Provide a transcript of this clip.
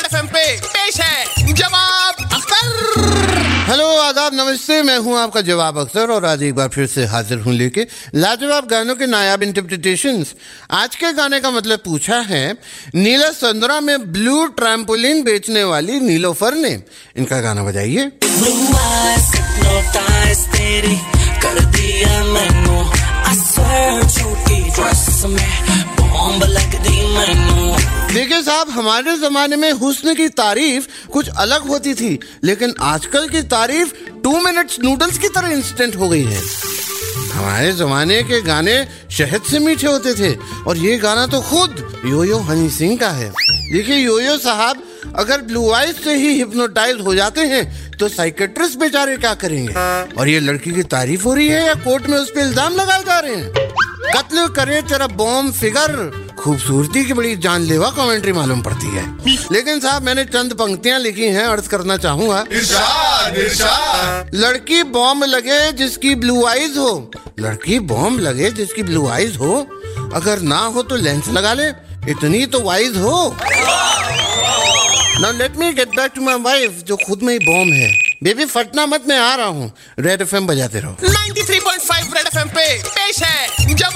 Red FM पे पेश है जवाब अख्तर। हेलो आदाब नमस्ते मैं हूँ आपका जवाब अख्तर और आज एक बार फिर से हाजिर हूँ लेके लाजवाब गानों के नायाब इंटरप्रिटेशन आज के गाने का मतलब पूछा है नीला संदरा में ब्लू ट्रैम्पोलिन बेचने वाली नीलोफर ने। इनका गाना बजाइए। देखिए साहब हमारे जमाने में हुस्न की तारीफ़ कुछ अलग होती थी, लेकिन आजकल की तारीफ़ टू मिनट्स नूडल्स की तरह इंस्टेंट हो गई है। हमारे जमाने के गाने शहद से मीठे होते थे, और ये गाना तो खुद योयो हनी सिंह का है। देखिए, योयो साहब अगर ब्लू आइज़ से ही हिप्नोटाइज हो जाते हैं तो साइकेट्रिस्ट बेचारे क्या करेंगे? और ये लड़की की तारीफ़ हो रही है या कोर्ट में उस पर इल्ज़ाम लगाए जा रहे हैं? कत्ल करे तेरा बॉम्ब फिगर खूबसूरती की बड़ी जानलेवा कमेंट्री मालूम पड़ती है। लेकिन साहब मैंने चंद पंक्तियाँ लिखी हैं अर्ज़ करना चाहूँगा। इरशाद इरशाद। लड़की बॉम्ब लगे जिसकी ब्लू आईज हो। लड़की बॉम्ब लगे जिसकी ब्लू आईज हो। अगर ना हो तो लेंस लगा ले। इतनी तो वाइज हो। Now let me get back to my wife जो खुद में ही बॉम्ब है। बेबी फटना मत मैं आ रहा हूँ। रेड एफ़ एम बजाते रहो। 93.5 रेड एफएम पे पेश है। अख्तर